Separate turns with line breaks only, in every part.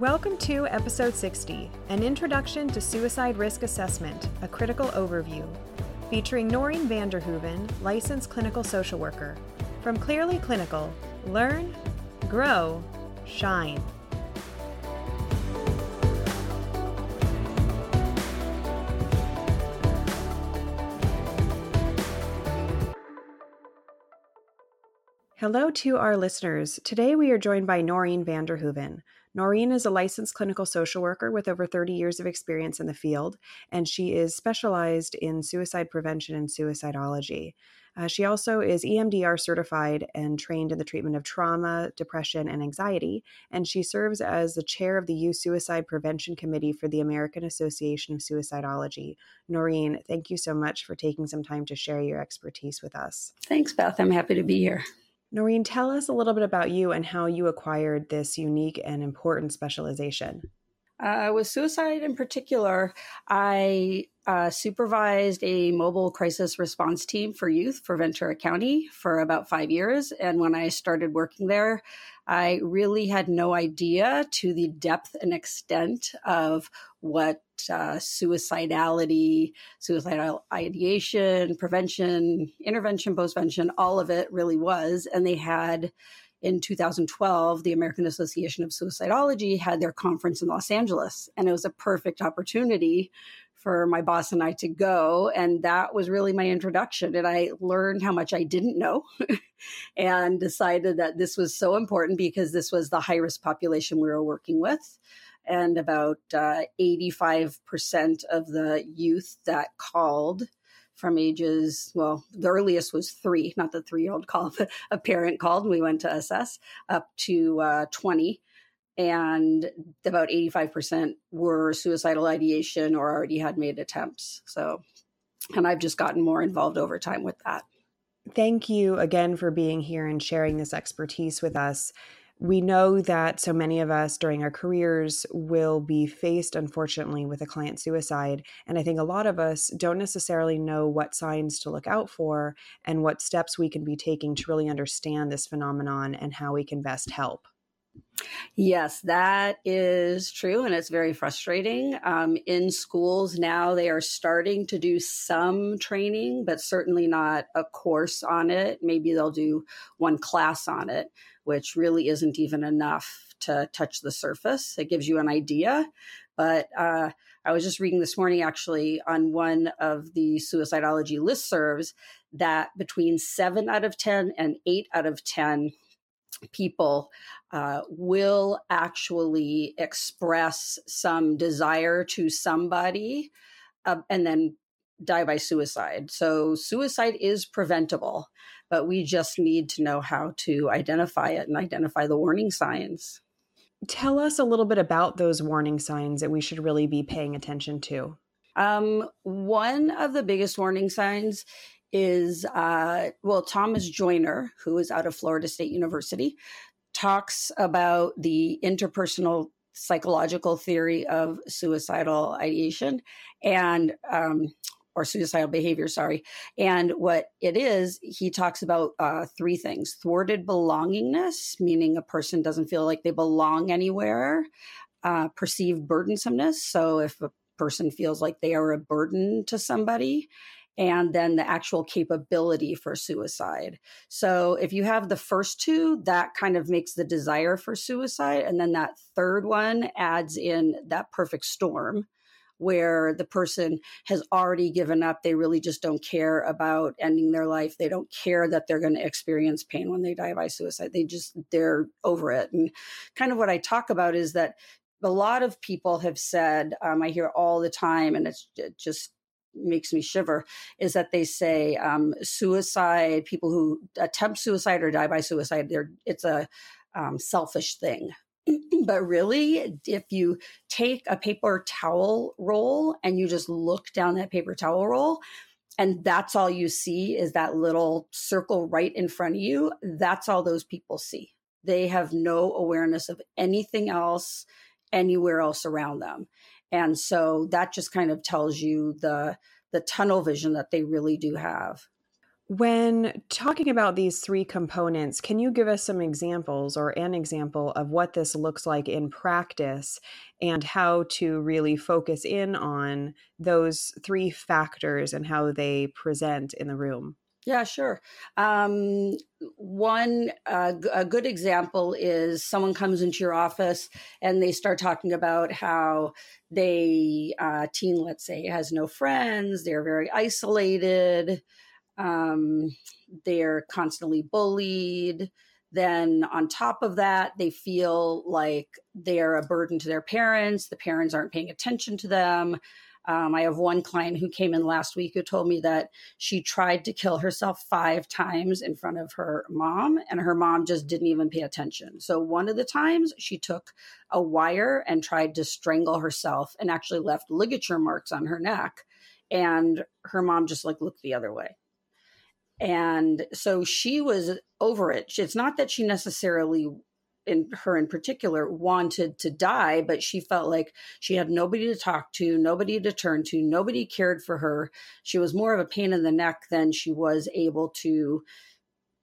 Welcome to episode 60 An Introduction to Suicide Risk Assessment, a critical overview, featuring Noreen Vanderhoeven, licensed clinical social worker. From Clearly Clinical, learn, grow, shine. Hello to our listeners. Today we are joined by Noreen Vanderhoeven. Noreen is a licensed clinical social worker with over 30 years of experience in the field, and she is specialized in suicide prevention and suicidology. Uh, she also is EMDR certified and trained in the treatment of trauma, depression, and anxiety, and she serves as the chair of the Youth Suicide Prevention Committee for the American Association of Suicidology. Noreen, thank you so much for taking some time to share your expertise with us.
Thanks, Beth. I'm happy to be here.
Noreen, tell us a little bit about you and how you acquired this unique and important specialization.
Uh, with suicide in particular, I uh, supervised a mobile crisis response team for youth for Ventura County for about five years. And when I started working there, I really had no idea to the depth and extent of what uh, suicidality, suicidal ideation, prevention, intervention, postvention, all of it really was. And they had in 2012, the American Association of Suicidology had their conference in Los Angeles, and it was a perfect opportunity for my boss and I to go. And that was really my introduction. And I learned how much I didn't know and decided that this was so important because this was the high risk population we were working with. And about uh, 85% of the youth that called from ages, well, the earliest was three, not the three year old call, but a parent called and we went to assess up to uh, 20 and about 85% were suicidal ideation or already had made attempts. So, and I've just gotten more involved over time with that.
Thank you again for being here and sharing this expertise with us. We know that so many of us during our careers will be faced, unfortunately, with a client suicide. And I think a lot of us don't necessarily know what signs to look out for and what steps we can be taking to really understand this phenomenon and how we can best help.
Yes, that is true. And it's very frustrating. Um, in schools now, they are starting to do some training, but certainly not a course on it. Maybe they'll do one class on it, which really isn't even enough to touch the surface. It gives you an idea. But uh, I was just reading this morning actually on one of the suicidology listservs that between seven out of 10 and eight out of 10 people uh, will actually express some desire to somebody uh, and then die by suicide. So, suicide is preventable, but we just need to know how to identify it and identify the warning signs.
Tell us a little bit about those warning signs that we should really be paying attention to.
Um, one of the biggest warning signs is uh, well, Thomas Joiner, who is out of Florida State University, talks about the interpersonal psychological theory of suicidal ideation and um, or suicidal behavior sorry and what it is he talks about uh, three things thwarted belongingness meaning a person doesn't feel like they belong anywhere uh, perceived burdensomeness so if a person feels like they are a burden to somebody and then the actual capability for suicide. So if you have the first two, that kind of makes the desire for suicide. And then that third one adds in that perfect storm where the person has already given up. They really just don't care about ending their life. They don't care that they're going to experience pain when they die by suicide. They just, they're over it. And kind of what I talk about is that a lot of people have said, um, I hear all the time, and it's just makes me shiver is that they say um, suicide people who attempt suicide or die by suicide they're it's a um, selfish thing but really if you take a paper towel roll and you just look down that paper towel roll and that's all you see is that little circle right in front of you that's all those people see they have no awareness of anything else anywhere else around them and so that just kind of tells you the the tunnel vision that they really do have.
When talking about these three components, can you give us some examples or an example of what this looks like in practice and how to really focus in on those three factors and how they present in the room?
Yeah, sure. Um, one uh, a good example is someone comes into your office and they start talking about how they uh, teen, let's say, has no friends, they're very isolated, um, they're constantly bullied. Then, on top of that, they feel like they're a burden to their parents. The parents aren't paying attention to them. Um, I have one client who came in last week who told me that she tried to kill herself five times in front of her mom, and her mom just didn't even pay attention. So, one of the times she took a wire and tried to strangle herself and actually left ligature marks on her neck. And her mom just like looked the other way. And so she was over it. It's not that she necessarily in her in particular wanted to die but she felt like she had nobody to talk to nobody to turn to nobody cared for her. She was more of a pain in the neck than she was able to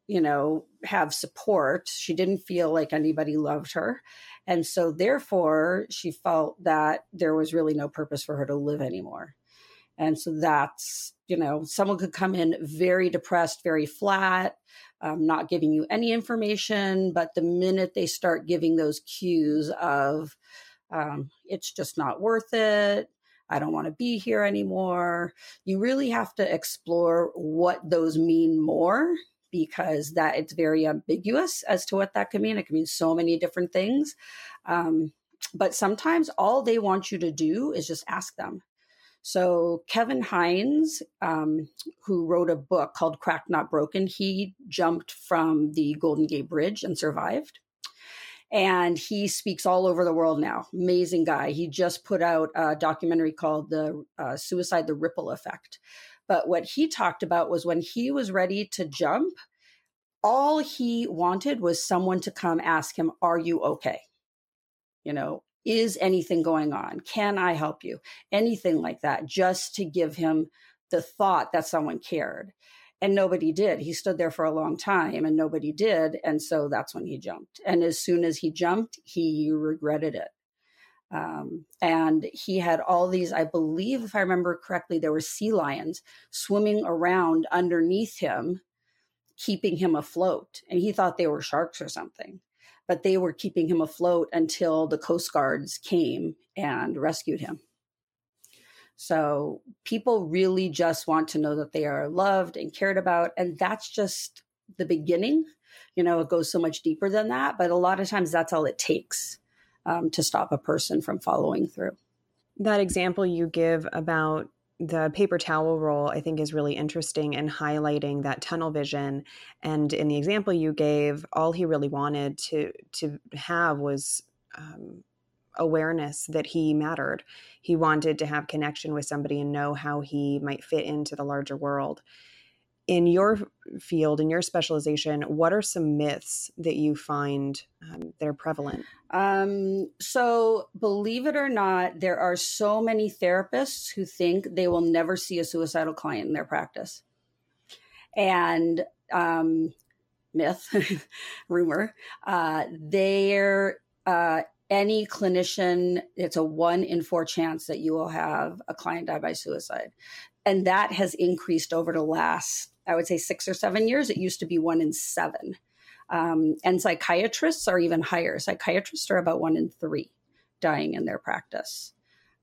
you know have support. She didn't feel like anybody loved her. And so therefore she felt that there was really no purpose for her to live anymore and so that's, you know, someone could come in very depressed, very flat, um, not giving you any information. But the minute they start giving those cues of, um, it's just not worth it, I don't want to be here anymore, you really have to explore what those mean more because that it's very ambiguous as to what that could mean. It can mean so many different things. Um, but sometimes all they want you to do is just ask them so Kevin Hines, um, who wrote a book called Cracked Not Broken, he jumped from the Golden Gate Bridge and survived. And he speaks all over the world now. Amazing guy. He just put out a documentary called "The uh, Suicide: The Ripple Effect." But what he talked about was when he was ready to jump, all he wanted was someone to come ask him, "Are you okay?" You know, is anything going on? Can I help you? Anything like that, just to give him the thought that someone cared. And nobody did. He stood there for a long time and nobody did. And so that's when he jumped. And as soon as he jumped, he regretted it. Um, and he had all these, I believe, if I remember correctly, there were sea lions swimming around underneath him, keeping him afloat. And he thought they were sharks or something but they were keeping him afloat until the Coast Guards came and rescued him. So people really just want to know that they are loved and cared about. And that's just the beginning. You know, it goes so much deeper than that. But a lot of times that's all it takes um, to stop a person from following through.
That example you give about the paper towel roll i think is really interesting in highlighting that tunnel vision and in the example you gave all he really wanted to to have was um, awareness that he mattered. He wanted to have connection with somebody and know how he might fit into the larger world in your field in your specialization what are some myths that you find um, that are prevalent?
Um, so believe it or not there are so many therapists who think they will never see a suicidal client in their practice. And um, myth rumor uh, they're uh, any clinician it's a one in four chance that you will have a client die by suicide. And that has increased over the last I would say six or seven years. It used to be one in seven. Um, and psychiatrists are even higher. Psychiatrists are about one in three dying in their practice.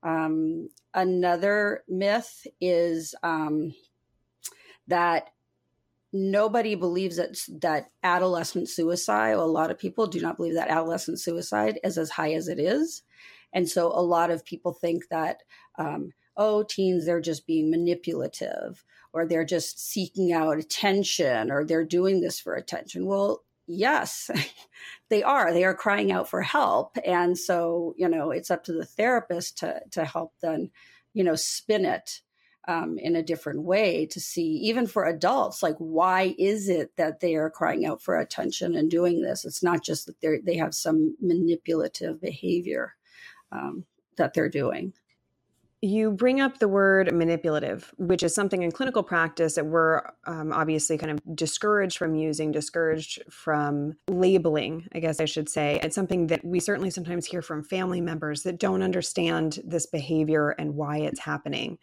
Um, another myth is um, that nobody believes that that adolescent suicide. A lot of people do not believe that adolescent suicide is as high as it is, and so a lot of people think that um, oh, teens they're just being manipulative, or they're just seeking out attention or they're doing this for attention. Well, yes, they are. They are crying out for help. And so, you know, it's up to the therapist to, to help them, you know, spin it um, in a different way to see, even for adults, like why is it that they are crying out for attention and doing this? It's not just that they they have some manipulative behavior um, that they're doing.
You bring up the word manipulative, which is something in clinical practice that we're um, obviously kind of discouraged from using, discouraged from labeling, I guess I should say. It's something that we certainly sometimes hear from family members that don't understand this behavior and why it's happening.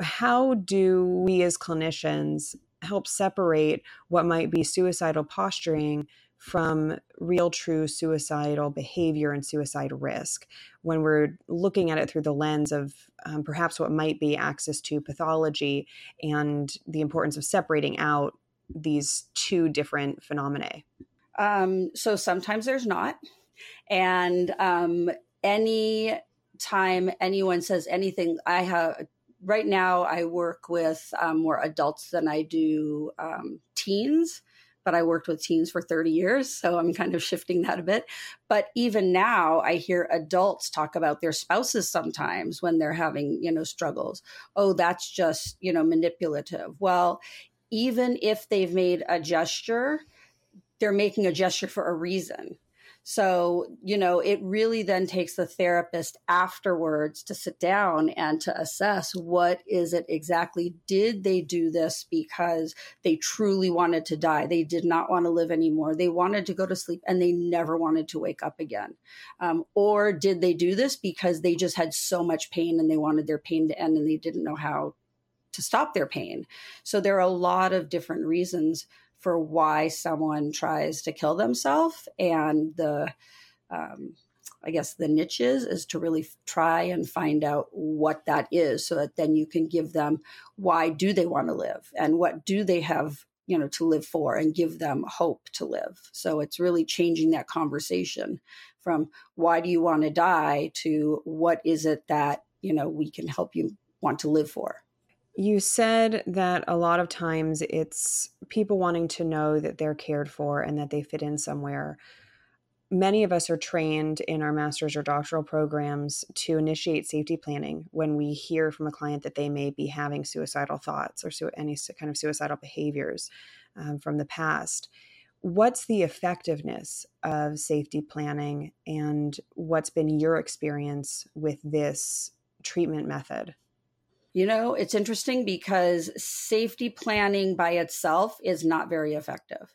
How do we as clinicians help separate what might be suicidal posturing from real, true suicidal behavior and suicide risk when we're looking at it through the lens of um, perhaps what might be Axis II pathology and the importance of separating out these two different phenomena?
Um, so sometimes there's not. And um, any time anyone says anything, I have right now I work with um, more adults than I do um, teens but I worked with teens for 30 years. So I'm kind of shifting that a bit. But even now, I hear adults talk about their spouses sometimes when they're having, you know, struggles. Oh, that's just, you know, manipulative. Well, even if they've made a gesture, they're making a gesture for a reason. So, you know, it really then takes the therapist afterwards to sit down and to assess what is it exactly. Did they do this because they truly wanted to die? They did not want to live anymore. They wanted to go to sleep and they never wanted to wake up again. Um, or did they do this because they just had so much pain and they wanted their pain to end and they didn't know how to stop their pain? So there are a lot of different reasons for why someone tries to kill themselves and the um, i guess the niches is to really try and find out what that is so that then you can give them why do they want to live and what do they have you know to live for and give them hope to live. So it's really changing that conversation from why do you want to die to what is it that you know we can help you want to live for
you said that a lot of times it's people wanting to know that they're cared for and that they fit in somewhere. Many of us are trained in our master's or doctoral programs to initiate safety planning when we hear from a client that they may be having suicidal thoughts or su- any kind of suicidal behaviors um, from the past. What's the effectiveness of safety planning and what's been your experience with this treatment method?
You know, it's interesting because safety planning by itself is not very effective.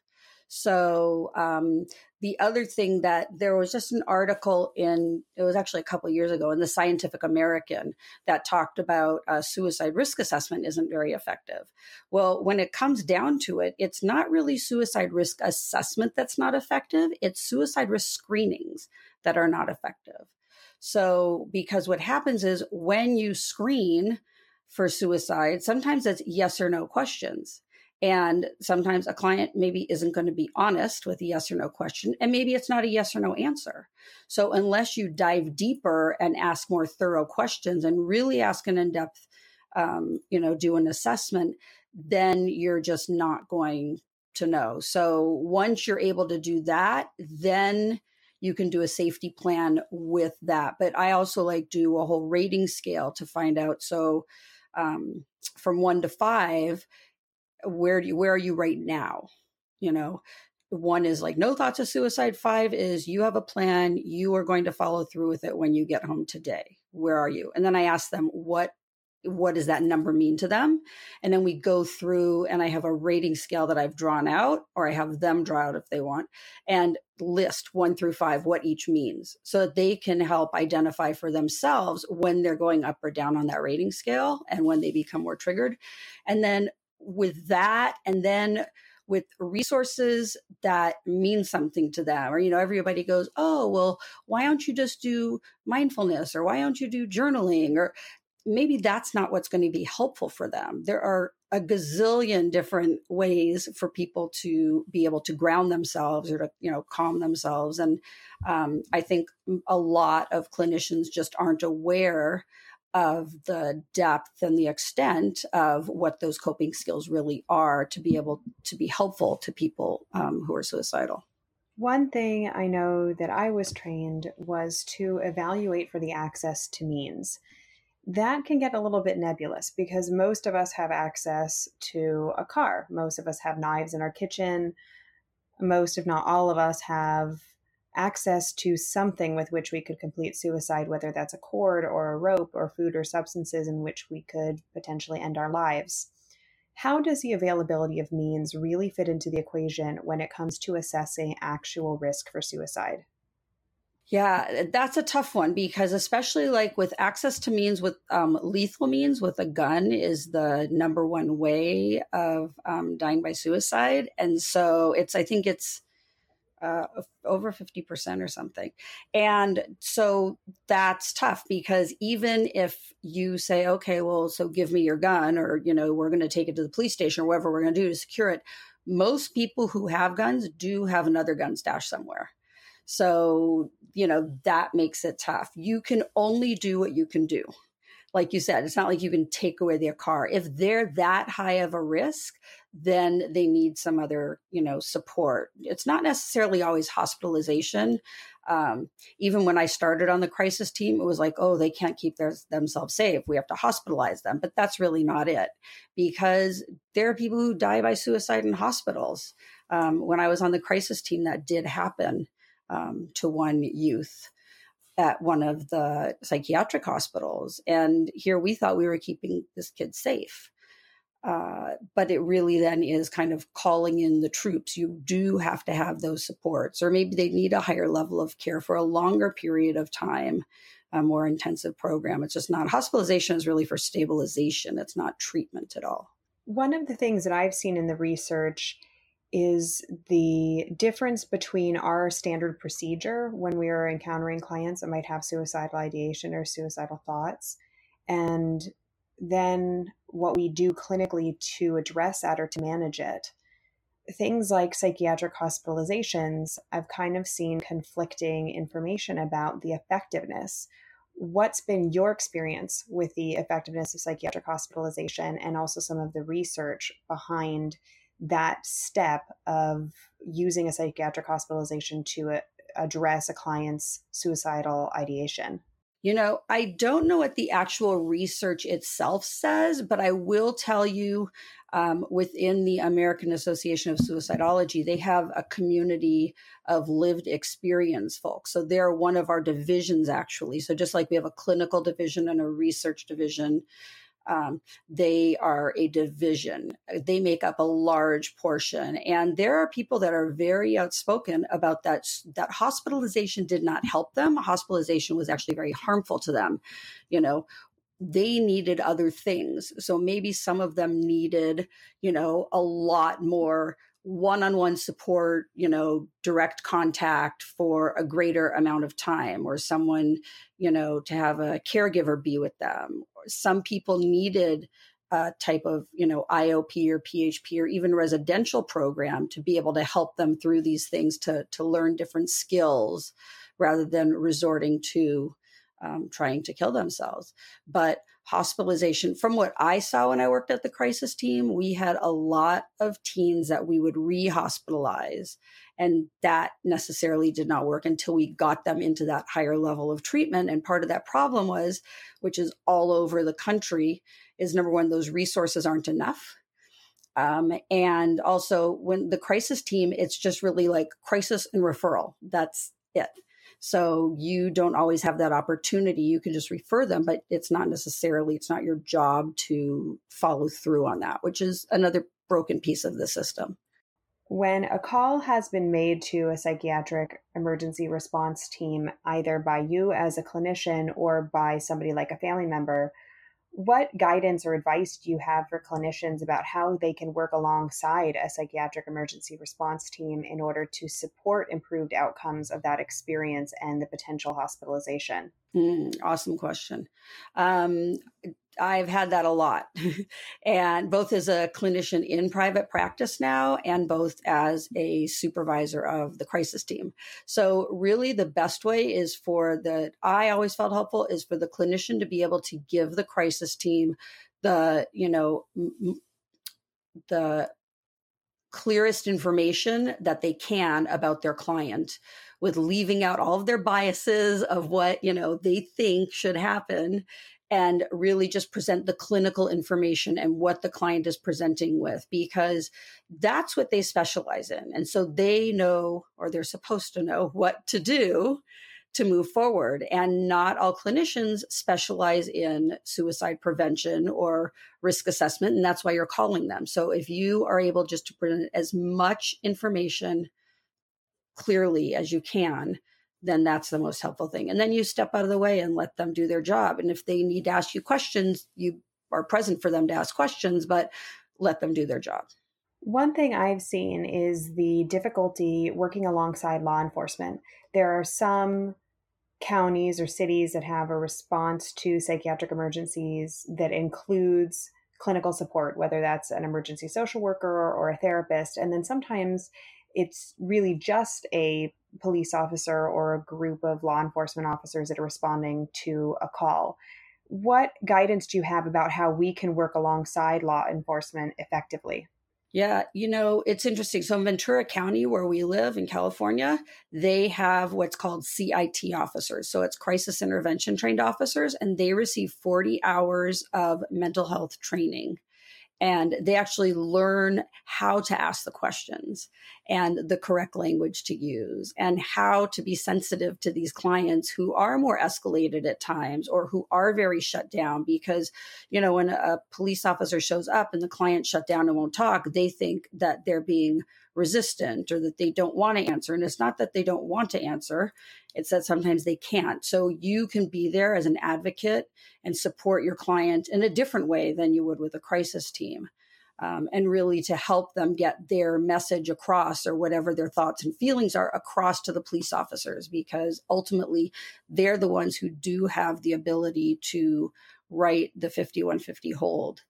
So, um, the other thing that there was just an article in, it was actually a couple years ago in the Scientific American that talked about uh, suicide risk assessment isn't very effective. Well, when it comes down to it, it's not really suicide risk assessment that's not effective, it's suicide risk screenings that are not effective. So, because what happens is when you screen, for suicide, sometimes it's yes or no questions. And sometimes a client maybe isn't going to be honest with a yes or no question, and maybe it's not a yes or no answer. So, unless you dive deeper and ask more thorough questions and really ask an in depth, um, you know, do an assessment, then you're just not going to know. So, once you're able to do that, then you can do a safety plan with that. But I also like do a whole rating scale to find out. So, um, from one to five, where do you, where are you right now? You know, one is like no thoughts of suicide. Five is you have a plan. You are going to follow through with it when you get home today. Where are you? And then I ask them what what does that number mean to them? And then we go through and i have a rating scale that i've drawn out or i have them draw out if they want and list one through five what each means so that they can help identify for themselves when they're going up or down on that rating scale and when they become more triggered. And then with that and then with resources that mean something to them or you know everybody goes oh well why don't you just do mindfulness or why don't you do journaling or maybe that's not what's going to be helpful for them. There are a gazillion different ways for people to be able to ground themselves or to you know calm themselves. And um, i think a lot of clinicians just aren't aware of the depth and the extent of what those coping skills really are to be able to be helpful to people um, who are suicidal.
One thing I know that I was trained was to evaluate for the access to means that can get a little bit nebulous because most of us have access to a car. Most of us have knives in our kitchen. Most, if not all of us, have access to something with which we could complete suicide, whether that's a cord or a rope or food or substances in which we could potentially end our lives. How does the availability of means really fit into the equation when it comes to assessing actual risk for suicide?
Yeah, that's a tough one because, especially like with access to means with um, lethal means with a gun, is the number one way of um, dying by suicide. And so it's, I think it's, uh, over 50% or something. And so that's tough because even if you say, okay, well, so give me your gun or, you know, we're going to take it to the police station or whatever we're going to do to secure it, most people who have guns do have another gun stash somewhere. So, you know, that makes it tough. You can only do what you can do like you said, it's not like you can take away their car. If they're that high of a risk, then they need some other, you know, support. It's not necessarily always hospitalization. Um, even when I started on the crisis team, it was like, oh, they can't keep their, themselves safe. We have to hospitalize them. But that's really not it because there are people who die by suicide in hospitals. Um, when I was on the crisis team, that did happen um, to one youth at one of the psychiatric hospitals. And here we thought we were keeping this kid safe. Uh, but it really then is kind of calling in the troops. You do have to have those supports, or maybe they need a higher level of care for a longer period of time, a more intensive program. It's just not hospitalization is really for stabilization, it's not treatment at all.
One of the things that I've seen in the research is the difference between our standard procedure when we are encountering clients that might have suicidal ideation or suicidal thoughts and then what we do clinically to address that or to manage it. Things like psychiatric hospitalizations, I've kind of seen conflicting information about the effectiveness. What's been your experience with the effectiveness of psychiatric hospitalization and also some of the research behind that step of using a psychiatric hospitalization to uh, address a client's suicidal ideation?
You know, I don't know what the actual research itself says, but I will tell you um, within the American Association of Suicidology, they have a community of lived experience folks. So they're one of our divisions, actually. So just like we have a clinical division and a research division, um, they are a division. They make up a large portion, and there are people that are very outspoken about that. That hospitalization did not help them. Hospitalization was actually very harmful to them. You know, they needed other things. So maybe some of them needed, you know, a lot more one-on-one support you know direct contact for a greater amount of time or someone you know to have a caregiver be with them some people needed a type of you know iop or php or even residential program to be able to help them through these things to to learn different skills rather than resorting to um, trying to kill themselves. But hospitalization, from what I saw when I worked at the crisis team, we had a lot of teens that we would re hospitalize. And that necessarily did not work until we got them into that higher level of treatment. And part of that problem was, which is all over the country, is number one, those resources aren't enough. Um, and also, when the crisis team, it's just really like crisis and referral. That's it. So you don't always have that opportunity. You can just refer them, but it's not necessarily, it's not your job to follow through on that, which is another broken piece of the system.
When a call has been made to a psychiatric emergency response team, either by you as a clinician or by somebody like a family member, what guidance or advice do you have for clinicians about how they can work alongside a psychiatric emergency response team in order to support improved outcomes of that experience and the potential hospitalization?
Mm, awesome question. Um, I've had that a lot, and both as a clinician in private practice now, and both as a supervisor of the crisis team. So, really, the best way is for the, I always felt helpful, is for the clinician to be able to give the crisis team the, you know, m- the clearest information that they can about their client with leaving out all of their biases of what you know they think should happen and really just present the clinical information and what the client is presenting with because that's what they specialize in. And so they know, or they're supposed to know, what to do to move forward. And not all clinicians specialize in suicide prevention or risk assessment. And that's why you're calling them. So if you are able just to present as much information clearly as you can, then that's the most helpful thing. And then you step out of the way and let them do their job. And if they need to ask you questions, you are present for them to ask questions, but let them do their job.
One thing I've seen is the difficulty working alongside law enforcement. There are some counties or cities that have a response to psychiatric emergencies that includes clinical support, whether that's an emergency social worker or a therapist. And then sometimes it's really just a police officer or a group of law enforcement officers that are responding to a call. What guidance do you have about how we can work alongside law enforcement effectively?
Yeah, you know, it's interesting. So in Ventura County, where we live in California, they have what's called CIT officers. So it's crisis intervention trained officers, and they receive 40 hours of mental health training and they actually learn how to ask the questions and the correct language to use and how to be sensitive to these clients who are more escalated at times or who are very shut down because you know when a police officer shows up and the client shut down and won't talk they think that they're being resistant or that they don't want to answer and it's not that they don't want to answer it's that sometimes they can't. So you can be there as an advocate and support your client in a different way than you would with a crisis team. Um, and really to help them get their message across or whatever their thoughts and feelings are across to the police officers because ultimately they're the ones who do have the ability to write the 5150 hold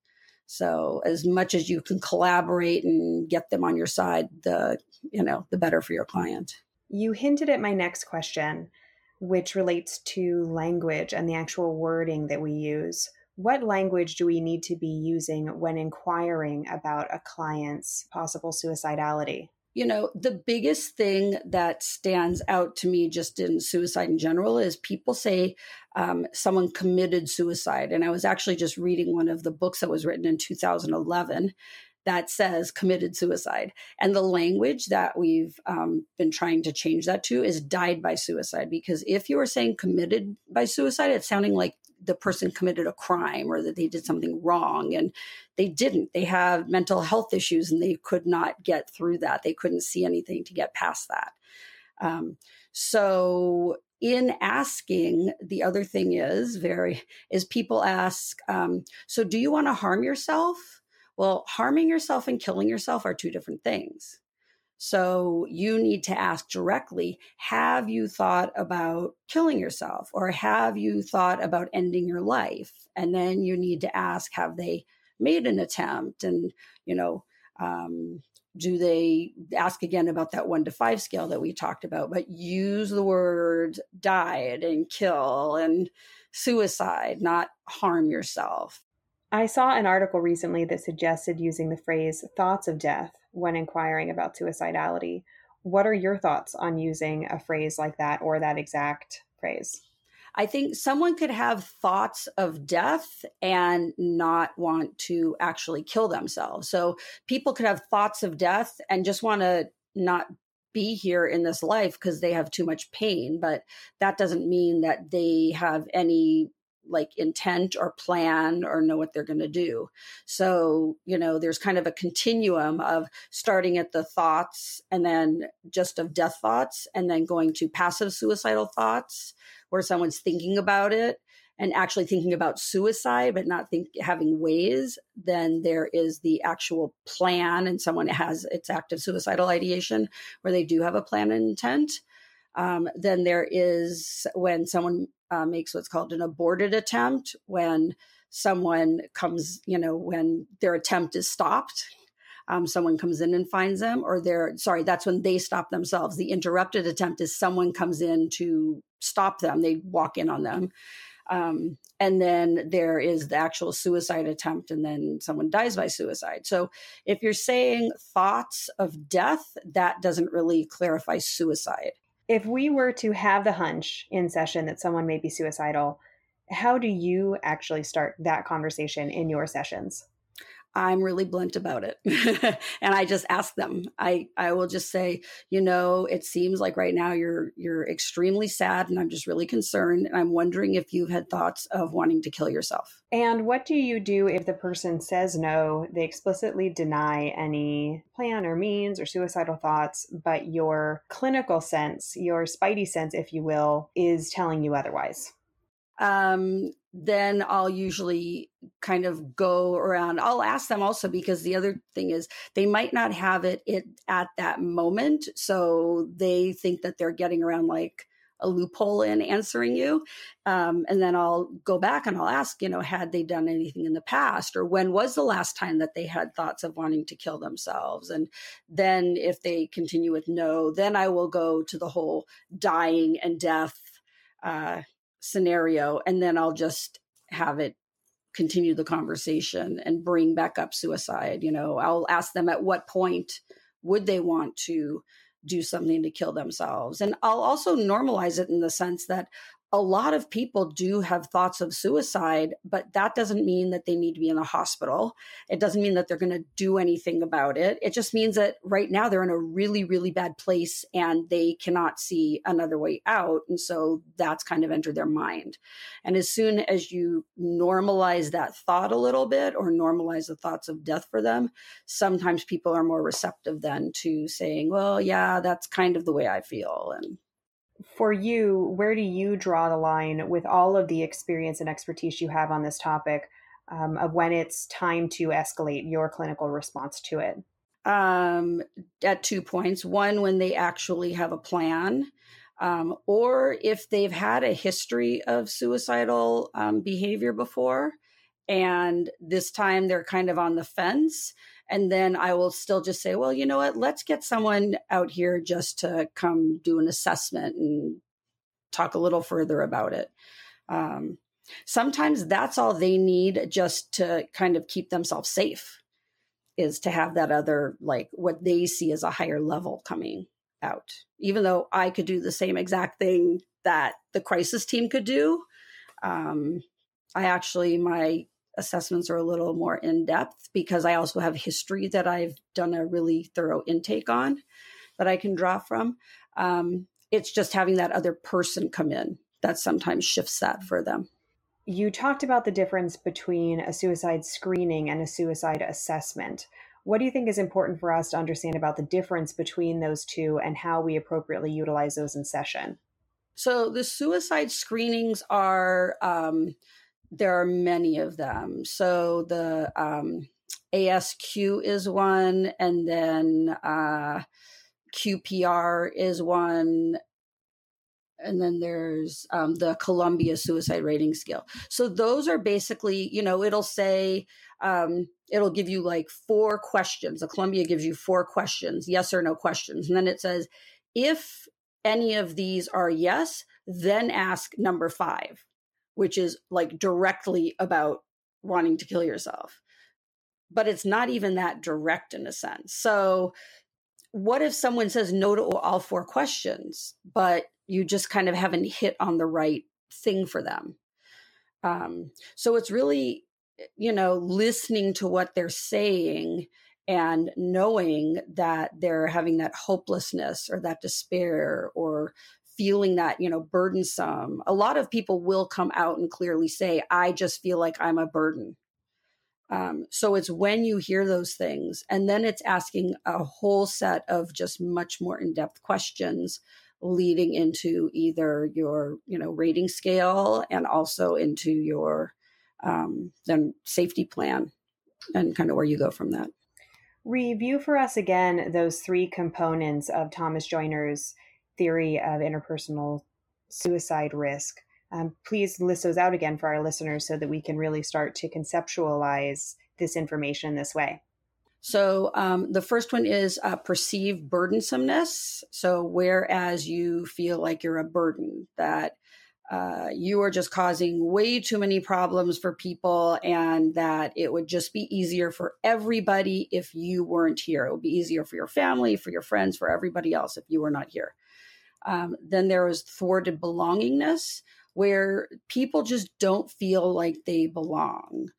so as much as you can collaborate and get them on your side the you know the better for your client
you hinted at my next question, which relates to language and the actual wording that we use. What language do we need to be using when inquiring about a client's possible suicidality?
You know, the biggest thing that stands out to me just in suicide in general is people say um, someone committed suicide. And I was actually just reading one of the books that was written in 2011 that says committed suicide. And the language that we've um, been trying to change that to is died by suicide. Because if you are saying committed by suicide, it's sounding like the person committed a crime or that they did something wrong. And they didn't. They have mental health issues and they could not get through that. They couldn't see anything to get past that. Um, so in asking the other thing is very is people ask um, so do you want to harm yourself well, harming yourself and killing yourself are two different things. So you need to ask directly Have you thought about killing yourself or have you thought about ending your life? And then you need to ask Have they made an attempt? And, you know, um, do they ask again about that one to five scale that we talked about, but use the words died and kill and suicide, not harm yourself.
I saw an article recently that suggested using the phrase thoughts of death when inquiring about suicidality. What are your thoughts on using a phrase like that or that exact phrase?
I think someone could have thoughts of death and not want to actually kill themselves. So people could have thoughts of death and just want to not be here in this life because they have too much pain. But that doesn't mean that they have any like intent or plan or know what they're going to do. So, you know, there's kind of a continuum of starting at the thoughts and then just of death thoughts and then going to passive suicidal thoughts where someone's thinking about it and actually thinking about suicide but not think having ways then there is the actual plan and someone has its active suicidal ideation where they do have a plan and intent um, then there is when someone uh, makes what's called an aborted attempt, when someone comes, you know, when their attempt is stopped. Um, someone comes in and finds them, or they're sorry, that's when they stop themselves. The interrupted attempt is someone comes in to stop them, they walk in on them. Um, and then there is the actual suicide attempt, and then someone dies by suicide. So if you're saying thoughts of death, that doesn't really clarify suicide
if we were to have the hunch in session that someone may be suicidal How do you actually start that conversation in your sessions?
I'm really blunt about it. and I just ask them. I I will just say, you know, it seems like right now you're you're extremely sad and I'm just really concerned and I'm wondering if you've had thoughts of wanting to kill yourself.
And what do you do if the person says no, they explicitly deny any plan or means or suicidal thoughts, but your clinical sense, your spidey sense if you will, is telling you otherwise?
Um, then I'll usually kind of go around. I'll ask them also because the other thing is they might not have it, it at that moment. So they think that they're getting around like a loophole in answering you. Um, and then I'll go back and I'll ask, you know, had they done anything in the past or when was the last time that they had thoughts of wanting to kill themselves? And then if they continue with no, then I will go to the whole dying and death. Uh, scenario and then I'll just have it continue the conversation and bring back up suicide. You know, I'll ask them at what point would they want to do something to kill themselves. And I'll also normalize it in the sense that a lot of people do have thoughts of suicide, but that doesn't mean that they need to be in a hospital. It doesn't mean that they're going to do anything about it. It just means that right now they're in a really, really bad place and they cannot see another way out. And so that's kind of entered their mind. And as soon as you normalize that thought a little bit or normalize the thoughts of death for them, sometimes people are more receptive then to saying, well, yeah, that's kind of the way I feel. And
for you, where do you draw the line with all of the experience and expertise you have on this topic um, of when it's time to escalate your clinical response to it?
Um, at two points. One, when they actually have a plan, um, or if they've had a history of suicidal um, behavior before, and this time they're kind of on the fence and then I will still just say, well, you know what? Let's get someone out here just to come do an assessment and talk a little further about it. Um, sometimes that's all they need just to kind of keep themselves safe is to have that other, like what they see as a higher level coming out. Even though I could do the same exact thing that the crisis team could do. Um, I actually, my assessments are a little more in depth because I also have history that I've done a really thorough intake on that I can draw from. Um, it's just having that other person come in that sometimes shifts that for them.
You talked about the difference between a suicide screening and a suicide assessment. What do you think is important for us to understand about the difference between those two and how we appropriately utilize those in session?
So, the suicide screenings are um, there are many of them. So the um, ASQ is one, and then uh, QPR is one, and then there's um, the Columbia Suicide Rating Scale. So those are basically, you know, it'll say, um, it'll give you like four questions. The Columbia gives you four questions, yes or no questions, and then it says if any of these are yes, then ask number five which is like directly about wanting to kill yourself. But it's not even that direct in a sense. So, what if someone says no to all four questions, but you just kind of haven't hit on the right thing for them? Um, so, it's really, you know, listening to what they're saying and knowing that they're having that hopelessness or that despair or feeling that, you know, burdensome. A lot of people will come out and clearly say, I just feel like I'm a burden. Um, so it's when you hear those things, and then it's asking a whole set of just much more in depth questions leading into either your you know rating scale and also into your um, then safety plan and kind of where you go from that
review for us again those three components of thomas joiner's theory of interpersonal suicide risk. Um, please list those out again for our listeners so that we can really start to conceptualize this information this way.
So, um, the first one is uh, perceived burdensomeness. So, whereas you feel like you're a burden, that uh, you are just causing way too many problems for people, and that it would just be easier for everybody if you weren't here. It would be easier for your family, for your friends, for everybody else if you were not here. Um, then there was thwarted belongingness, where people just don't feel like they belong.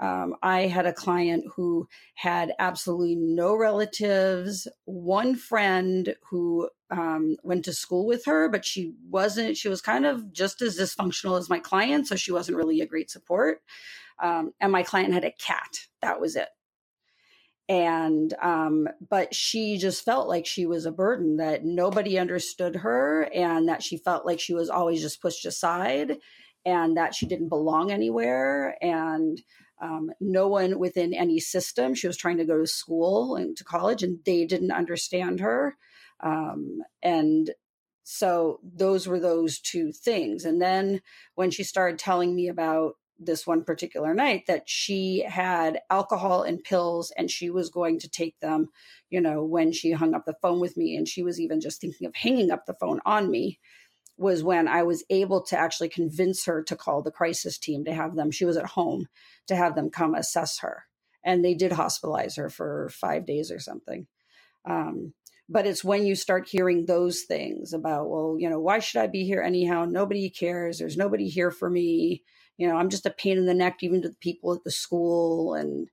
Um, I had a client who had absolutely no relatives, one friend who um, went to school with her, but she wasn't, she was kind of just as dysfunctional as my client. So she wasn't really a great support. Um, and my client had a cat. That was it. And, um, but she just felt like she was a burden, that nobody understood her, and that she felt like she was always just pushed aside, and that she didn't belong anywhere. And, um, no one within any system. She was trying to go to school and to college, and they didn't understand her. Um, and so those were those two things. And then when she started telling me about this one particular night that she had alcohol and pills and she was going to take them, you know, when she hung up the phone with me. And she was even just thinking of hanging up the phone on me was when I was able to actually convince her to call the crisis team to have them, she was at home, to have them come assess her. And they did hospitalize her for five days or something. Um, but it's when you start hearing those things about, well, you know, why should I be here anyhow? Nobody cares. There's nobody here for me. You know, I'm just a pain in the neck, even to the people at the school. And,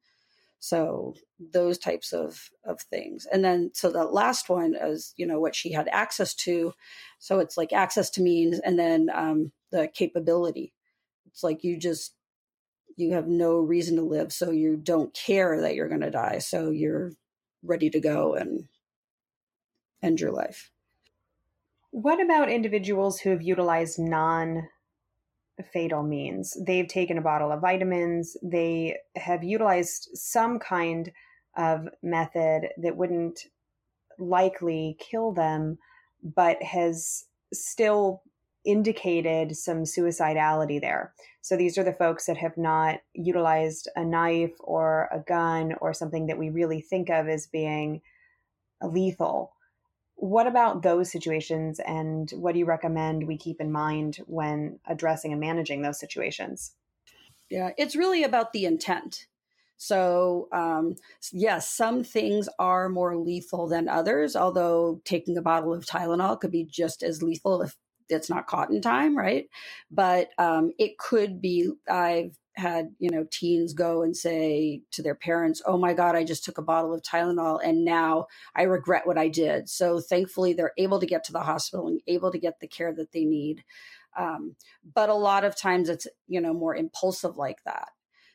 so those types of of things. And then so the last one is, you know, what she had access to. So it's like access to means and then um, the capability. It's like you just you have no reason to live, so you don't care that you're going to die. So you're ready to go and end your life.
What about individuals who have utilized non fatal means. They've taken a bottle of vitamins, they have utilized some kind of method that wouldn't likely kill them, but has still indicated some suicidality there. So these are the folks that have not utilized a knife or a gun or something that we really think of as being lethal what about those situations and what do you recommend we keep in mind when addressing and managing those situations?
Yeah, it's really about the intent. So, um, yes, some things are more lethal than others, although taking a bottle of Tylenol could be just as lethal if it's not caught in time, right? But um, it could be, I've had you know teens go and say to their parents oh my god i just took a bottle of tylenol and now i regret what i did. So thankfully they're able to get to the hospital and able to get the care that they need. Um, but a lot of times it's you know more impulsive like that.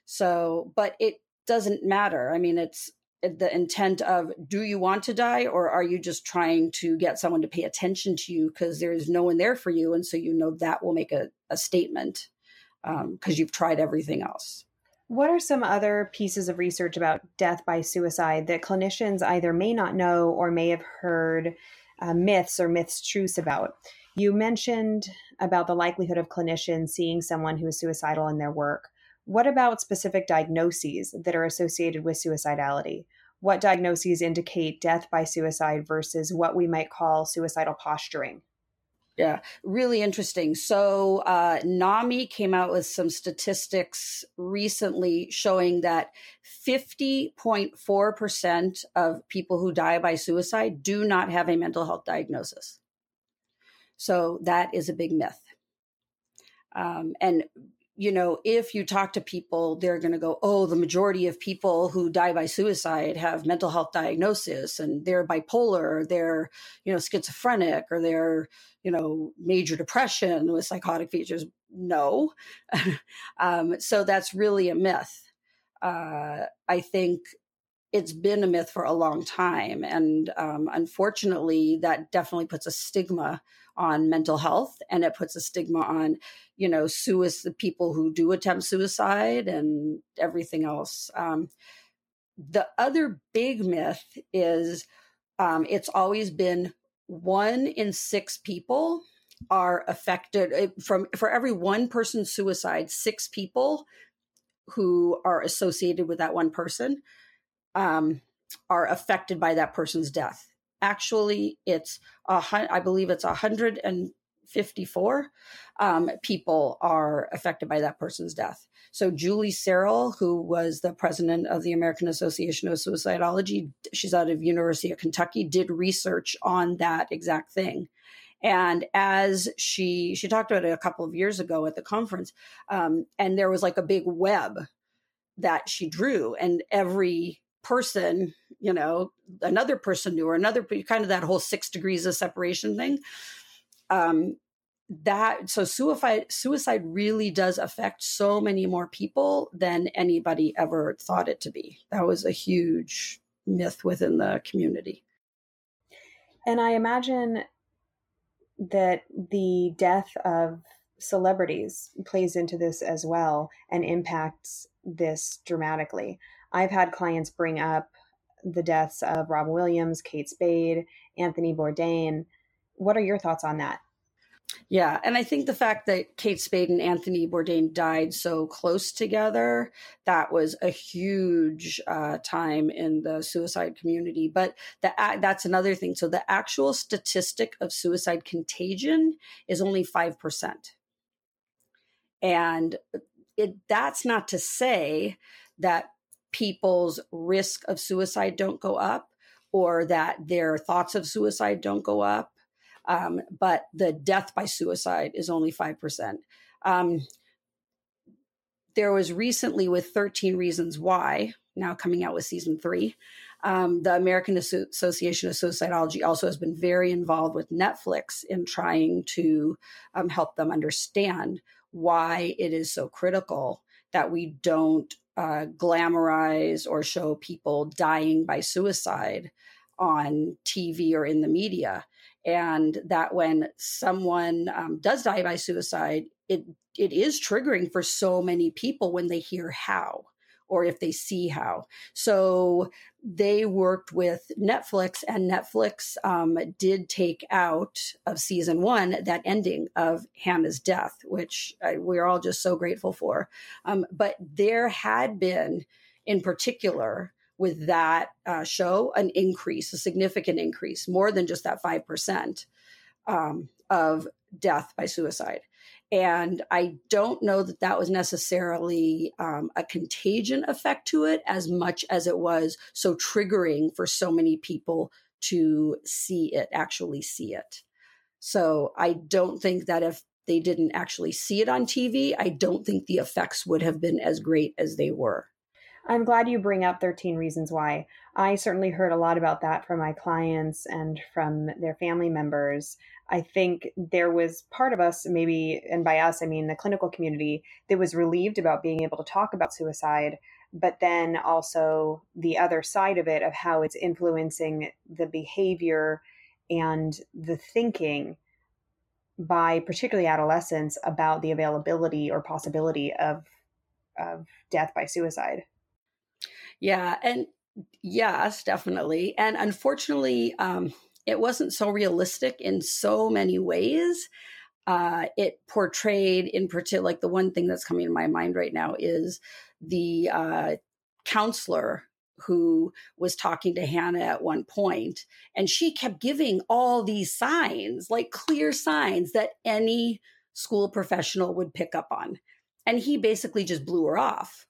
So but it doesn't matter. I mean it's the intent of do you want to die or are you just trying to get someone to pay attention to you because there's no one there for you? And so you know that will make a, a statement because um, you've tried everything else.
What are some other pieces of research about death by suicide that clinicians either may not know or may have heard uh, myths or myths truths about? You mentioned about the likelihood of clinicians seeing someone who is suicidal in their work. What about specific diagnoses that are associated with suicidality? What diagnoses indicate death by suicide versus what we might call suicidal posturing?
Yeah, really interesting. So, uh, NAMI came out with some statistics recently showing that 50.4% of people who die by suicide do not have a mental health diagnosis. So, that is a big myth. Um, and you know, if you talk to people, they're going to go, oh, the majority of people who die by suicide have mental health diagnosis and they're bipolar, or they're, you know, schizophrenic, or they're, you know, major depression with psychotic features. No. um, so that's really a myth. Uh, I think it's been a myth for a long time. And um, unfortunately, that definitely puts a stigma on mental health and it puts a stigma on you know suicide people who do attempt suicide and everything else. Um, the other big myth is um, it's always been one in six people are affected eh, from for every one person suicide six people who are associated with that one person um, are affected by that person's death actually it's a, I believe it's 154 um, people are affected by that person's death. So Julie Cerel, who was the president of the American Association of Suicidology, she's out of University of Kentucky, did research on that exact thing. And as she she talked about it a couple of years ago at the conference, um, and there was like a big web that she drew, and every person, you know, another person knew, or another kind of that whole six degrees of separation thing. Um, that so suicide suicide really does affect so many more people than anybody ever thought it to be. That was a huge myth within the community.
And I imagine that the death of celebrities plays into this as well and impacts this dramatically. I've had clients bring up the deaths of Robin Williams, Kate Spade, Anthony Bourdain. What are your thoughts on that?
Yeah, and I think the fact that Kate Spade and Anthony Bourdain died so close together, that was a huge uh, time in the suicide community. But the, that's another thing. So the actual statistic of suicide contagion is only 5%. And it, that's not to say that people's risk of suicide don't go up or that their thoughts of suicide don't go up um, but the death by suicide is only 5%. Um, there was recently with 13 Reasons Why, now coming out with season three. Um, the American Association of Suicidology also has been very involved with Netflix in trying to um, help them understand why it is so critical that we don't uh, glamorize or show people dying by suicide on TV or in the media. And that when someone um, does die by suicide it it is triggering for so many people when they hear how or if they see how so they worked with netflix and netflix um, did take out of season one that ending of hannah's death which I, we're all just so grateful for um, but there had been in particular with that uh, show an increase, a significant increase, more than just that 5% um, of death by suicide. And I don't know that that was necessarily um, a contagion effect to it as much as it was so triggering for so many people to see it, actually see it. So I don't think that if they didn't actually see it on TV, I don't think the effects would have been as great as they were.
I'm glad you bring up 13 Reasons Why. I certainly heard a lot about that from my clients and from their family members. I think there was part of us, maybe, and by us, I mean the clinical community, that was relieved about being able to talk about suicide, but then also the other side of it of how it's influencing the behavior and the thinking by particularly adolescents about the availability or possibility of of death by suicide.
Yeah, and yes, definitely. And unfortunately, um, it wasn't so realistic in so many ways. Uh, it portrayed, in particular, like the one thing that's coming to my mind right now is the uh, counselor who was talking to Hannah at one point, and she kept giving all these signs, like clear signs that any school professional would pick up on. And he basically just blew her off.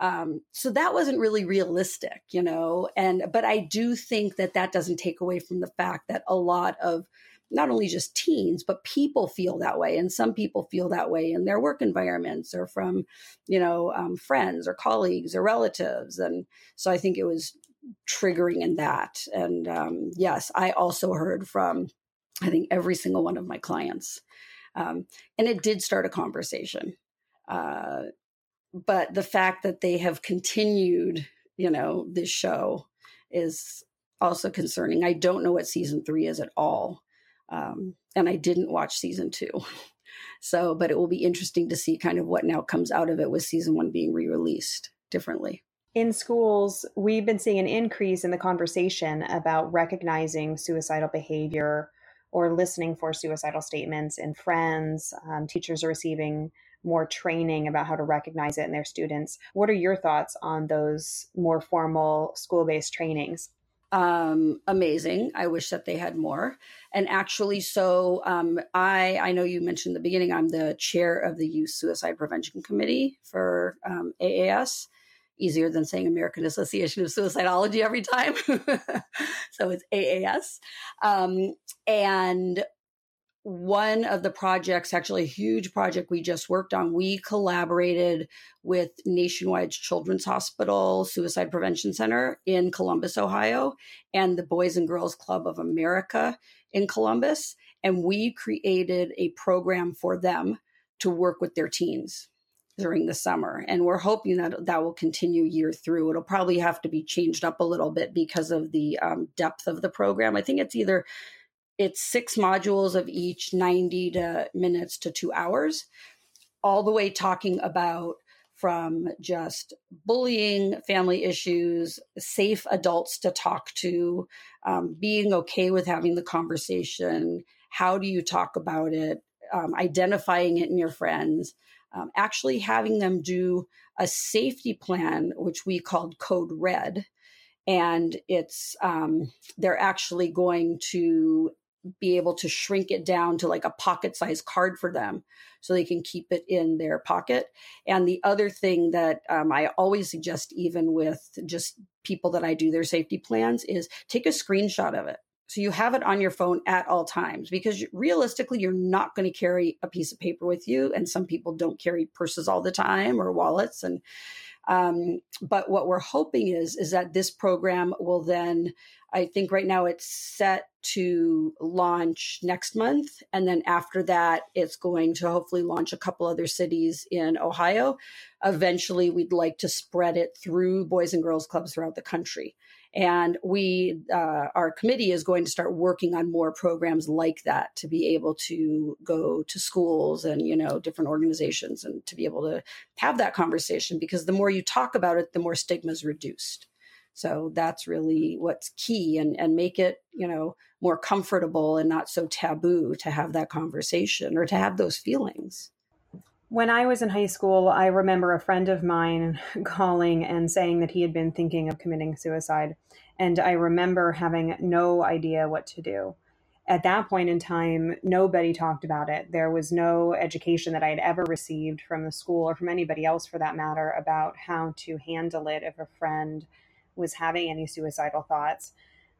Um, so that wasn't really realistic, you know. And but I do think that that doesn't take away from the fact that a lot of not only just teens but people feel that way and some people feel that way in their work environments or from you know um, friends or colleagues or relatives and so i think it was triggering in that and um, yes i also heard from i think every single one of my clients um, and it did start a conversation uh, but the fact that they have continued, you know, this show is also concerning. I don't know what season three is at all. Um, and I didn't watch season two. So, but it will be interesting to see kind of what now comes out of it with season one being re released differently.
In schools, we've been seeing an increase in the conversation about recognizing suicidal behavior or listening for suicidal statements in friends. Um, teachers are receiving more training about how to recognize it in their students. What are your thoughts on those more formal school based trainings?
um amazing. I wish that they had more. And actually so um i i know you mentioned the beginning i'm the chair of the youth suicide prevention committee for um, aas easier than saying american association of suicidology every time. So it's aas um and one of the projects, actually a huge project we just worked on, we collaborated with Nationwide Children's Hospital Suicide Prevention Center in Columbus, Ohio, and the Boys and Girls Club of America in Columbus. And we created a program for them to work with their teens during the summer. And we're hoping that that will continue year through. It'll probably have to be changed up a little bit because of the um, depth of the program. I think it's either it's six modules of each 90 to minutes to two hours, all the way talking about from just bullying, family issues, safe adults to talk to, um, being okay with having the conversation. How do you talk about it? Um, identifying it in your friends, um, actually having them do a safety plan, which we called Code Red. And it's, um, they're actually going to be able to shrink it down to like a pocket size card for them so they can keep it in their pocket. And the other thing that um, I always suggest, even with just people that I do their safety plans, is take a screenshot of it. So you have it on your phone at all times because realistically, you're not going to carry a piece of paper with you. And some people don't carry purses all the time or wallets. And um, but what we're hoping is is that this program will then I think right now it's set to launch next month. And then after that, it's going to hopefully launch a couple other cities in Ohio. Eventually, we'd like to spread it through Boys and Girls Clubs throughout the country. And we, uh, our committee is going to start working on more programs like that to be able to go to schools and, you know, different organizations and to be able to have that conversation because the more you talk about it, the more stigma is reduced. So that's really what's key and, and make it, you know, more comfortable and not so taboo to have that conversation or to have those feelings.
When I was in high school, I remember a friend of mine calling and saying that he had been thinking of committing suicide. And I remember having no idea what to do. At that point in time, nobody talked about it. There was no education that I had ever received from the school or from anybody else for that matter about how to handle it if a friend was having any suicidal thoughts.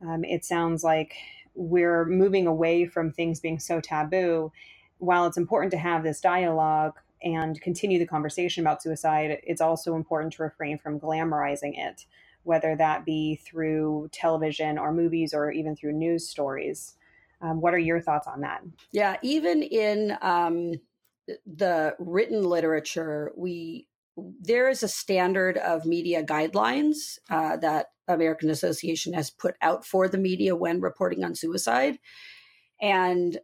Um, it sounds like we're moving away from things being so taboo. While it's important to have this dialogue and continue the conversation about suicide, it's also important to refrain from glamorizing it, whether that be through television or movies or even through news stories. Um, what are your thoughts on that?
Yeah, even in um, the written literature, we there is a standard of media guidelines uh, that American Association has put out for the media when reporting on suicide, and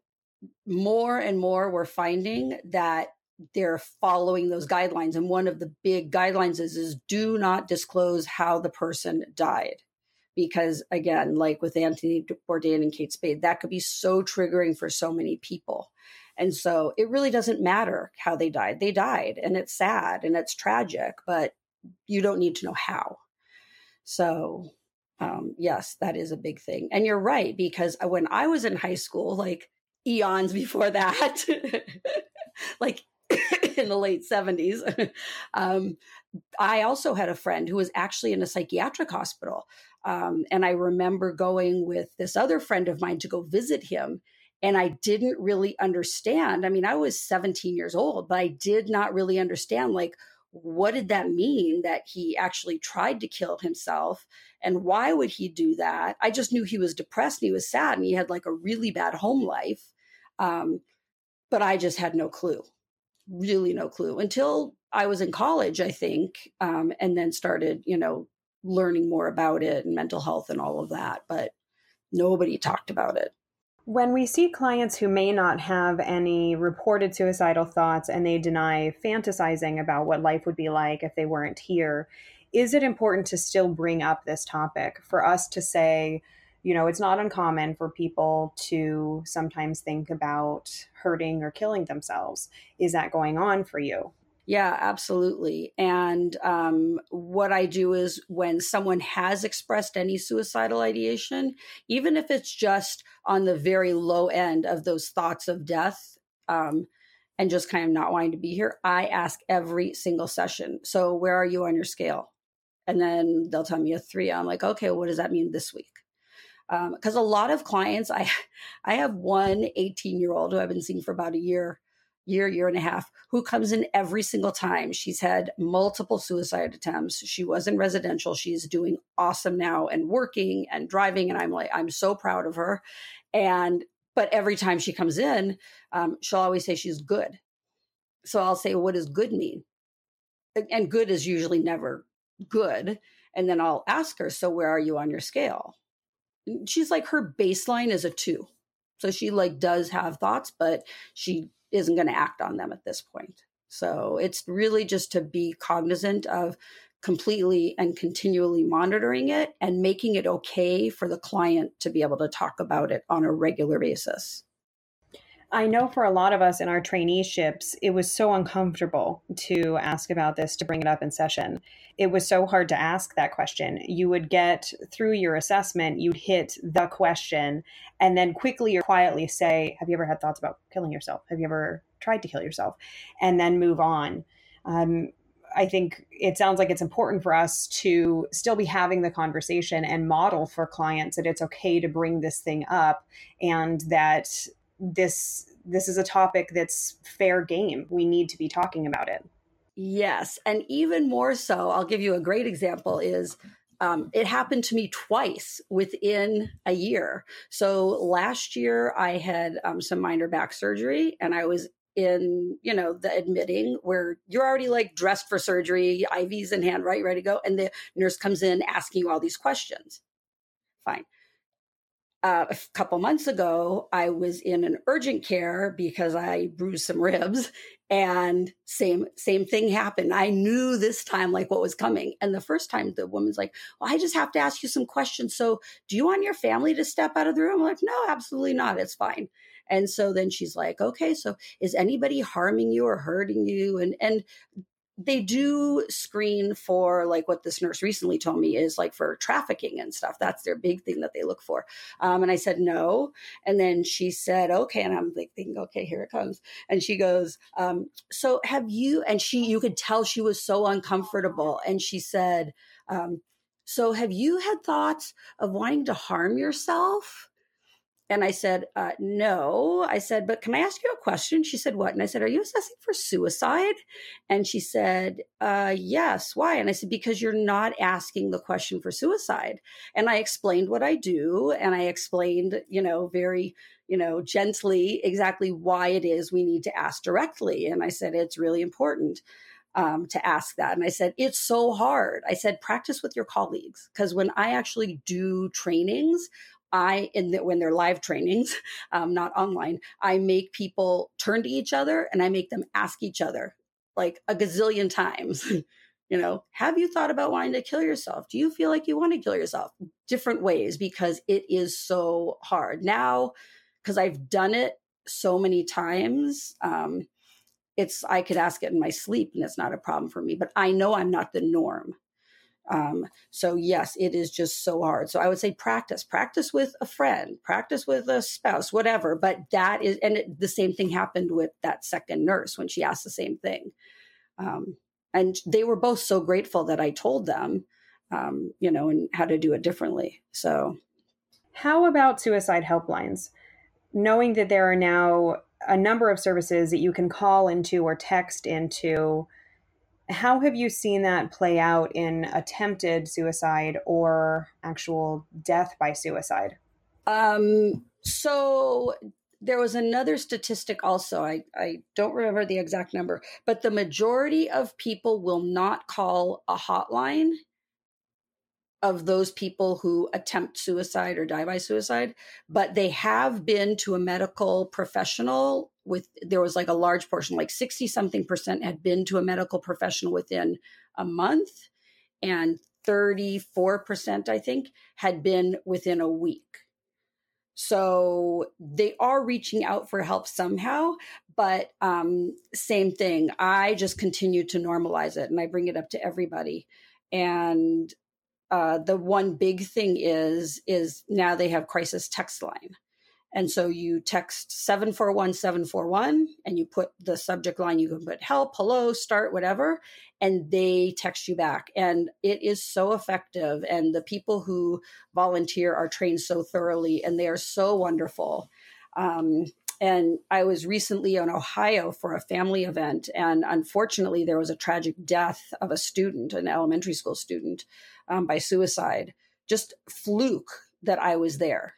more and more we're finding that they're following those guidelines. And one of the big guidelines is is do not disclose how the person died. Because again, like with Anthony Bourdain and Kate Spade, that could be so triggering for so many people. And so it really doesn't matter how they died. They died and it's sad and it's tragic, but you don't need to know how. So, um, yes, that is a big thing. And you're right, because when I was in high school, like eons before that, like in the late 70s, um, I also had a friend who was actually in a psychiatric hospital. Um, and I remember going with this other friend of mine to go visit him and I didn't really understand. I mean, I was 17 years old, but I did not really understand like what did that mean that he actually tried to kill himself and why would he do that? I just knew he was depressed and he was sad and he had like a really bad home life. Um, but I just had no clue, really no clue until I was in college, I think, um, and then started, you know, learning more about it and mental health and all of that. But nobody talked about it.
When we see clients who may not have any reported suicidal thoughts and they deny fantasizing about what life would be like if they weren't here, is it important to still bring up this topic for us to say, you know, it's not uncommon for people to sometimes think about hurting or killing themselves? Is that going on for you?
Yeah, absolutely. And um, what I do is when someone has expressed any suicidal ideation, even if it's just on the very low end of those thoughts of death um, and just kind of not wanting to be here, I ask every single session. So, where are you on your scale? And then they'll tell me a three. I'm like, okay, what does that mean this week? because um, a lot of clients i i have one 18 year old who i've been seeing for about a year year year and a half who comes in every single time. She's had multiple suicide attempts. She was in residential. She's doing awesome now and working and driving and i'm like i'm so proud of her. And but every time she comes in um, she'll always say she's good. So i'll say what does good mean? And good is usually never good. And then i'll ask her so where are you on your scale? She's like her baseline is a two. So she like does have thoughts but she isn't going to act on them at this point. So it's really just to be cognizant of completely and continually monitoring it and making it okay for the client to be able to talk about it on a regular basis
I know for a lot of us in our traineeships, it was so uncomfortable to ask about this, to bring it up in session. It was so hard to ask that question. You would get through your assessment, you'd hit the question, and then quickly or quietly say, Have you ever had thoughts about killing yourself? Have you ever tried to kill yourself? And then move on. Um, I think it sounds like it's important for us to still be having the conversation and model for clients that it's okay to bring this thing up and that this this is a topic that's fair game. We need to be talking about it.
Yes, and even more so, I'll give you a great example is um, it happened to me twice within a year. So last year I had um, some minor back surgery and I was in, you know, the admitting where you're already like dressed for surgery, IVs in hand, right, ready to go. And the nurse comes in asking you all these questions. Fine uh, a couple months ago, I was in an urgent care because I bruised some ribs, and same same thing happened. I knew this time like what was coming, and the first time the woman's like, "Well, I just have to ask you some questions. So, do you want your family to step out of the room?" I'm like, "No, absolutely not. It's fine." And so then she's like, "Okay, so is anybody harming you or hurting you?" And and they do screen for like what this nurse recently told me is like for trafficking and stuff. That's their big thing that they look for. Um, and I said no. And then she said, okay. And I'm like thinking, okay, here it comes. And she goes, um, so have you? And she, you could tell she was so uncomfortable. And she said, um, so have you had thoughts of wanting to harm yourself? And I said, uh, no. I said, but can I ask you a question? She said, what? And I said, are you assessing for suicide? And she said, uh, yes. Why? And I said, because you're not asking the question for suicide. And I explained what I do. And I explained, you know, very, you know, gently exactly why it is we need to ask directly. And I said, it's really important. Um, to ask that. And I said, it's so hard. I said, practice with your colleagues. Because when I actually do trainings, I, in the, when they're live trainings, um, not online, I make people turn to each other and I make them ask each other like a gazillion times. you know, have you thought about wanting to kill yourself? Do you feel like you want to kill yourself? Different ways because it is so hard now. Because I've done it so many times. Um, it's I could ask it in my sleep and it's not a problem for me. But I know I'm not the norm. Um, so yes, it is just so hard. So I would say practice, practice with a friend, practice with a spouse, whatever. But that is, and it, the same thing happened with that second nurse when she asked the same thing. Um, and they were both so grateful that I told them, um, you know, and how to do it differently. So,
how about suicide helplines? Knowing that there are now a number of services that you can call into or text into how have you seen that play out in attempted suicide or actual death by suicide?
Um, so there was another statistic also. I, I don't remember the exact number, but the majority of people will not call a hotline of those people who attempt suicide or die by suicide, but they have been to a medical professional with there was like a large portion like 60 something percent had been to a medical professional within a month and 34% I think had been within a week. So they are reaching out for help somehow, but um, same thing. I just continue to normalize it and I bring it up to everybody. And uh, the one big thing is is now they have crisis text line And so you text 741 741 and you put the subject line, you can put help, hello, start, whatever, and they text you back. And it is so effective. And the people who volunteer are trained so thoroughly and they are so wonderful. Um, and I was recently in Ohio for a family event, and unfortunately, there was a tragic death of a student, an elementary school student, um, by suicide. Just fluke that I was there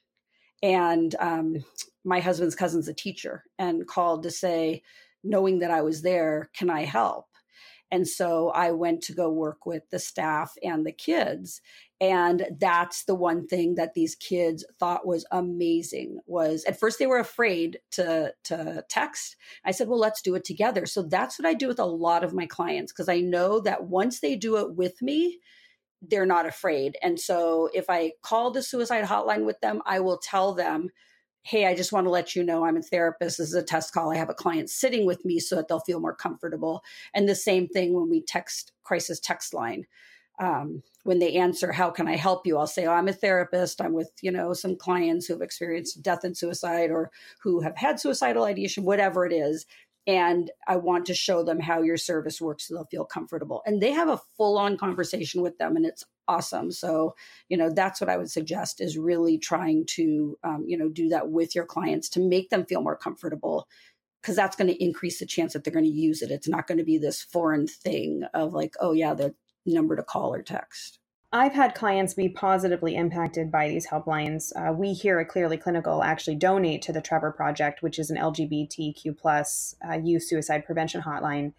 and um, my husband's cousin's a teacher and called to say knowing that i was there can i help? And so i went to go work with the staff and the kids and that's the one thing that these kids thought was amazing was at first they were afraid to to text. I said well let's do it together. So that's what i do with a lot of my clients because i know that once they do it with me they're not afraid. And so if I call the suicide hotline with them, I will tell them, hey, I just want to let you know I'm a therapist. This is a test call. I have a client sitting with me so that they'll feel more comfortable. And the same thing when we text crisis text line. Um, when they answer, how can I help you? I'll say, oh, I'm a therapist. I'm with, you know, some clients who have experienced death and suicide or who have had suicidal ideation, whatever it is and I want to show them how your service works so they'll feel comfortable. And they have a full on conversation with them, and it's awesome. So, you know, that's what I would suggest is really trying to, um, you know, do that with your clients to make them feel more comfortable because that's going to increase the chance that they're going to use it. It's not going to be this foreign thing of like, oh, yeah, the number to call or text.
I've had clients be positively impacted by these helplines. Uh, we here at Clearly Clinical actually donate to the Trevor Project, which is an LGBTQ plus uh, youth suicide prevention hotline.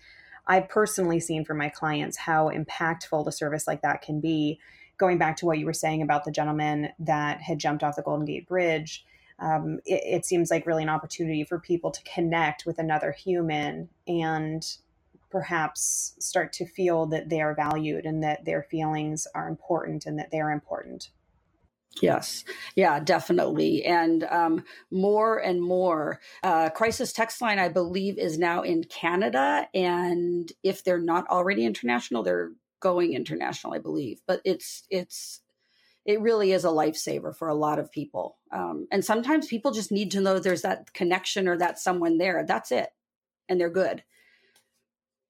I've personally seen from my clients how impactful a service like that can be. Going back to what you were saying about the gentleman that had jumped off the Golden Gate Bridge, um, it, it seems like really an opportunity for people to connect with another human and perhaps start to feel that they are valued and that their feelings are important and that they're important.
Yes, yeah, definitely. And um, more and more. Uh, Crisis Text Line, I believe, is now in Canada. And if they're not already international, they're going international, I believe. But it's, it's, it really is a lifesaver for a lot of people. Um, and sometimes people just need to know there's that connection or that someone there. That's it. And they're good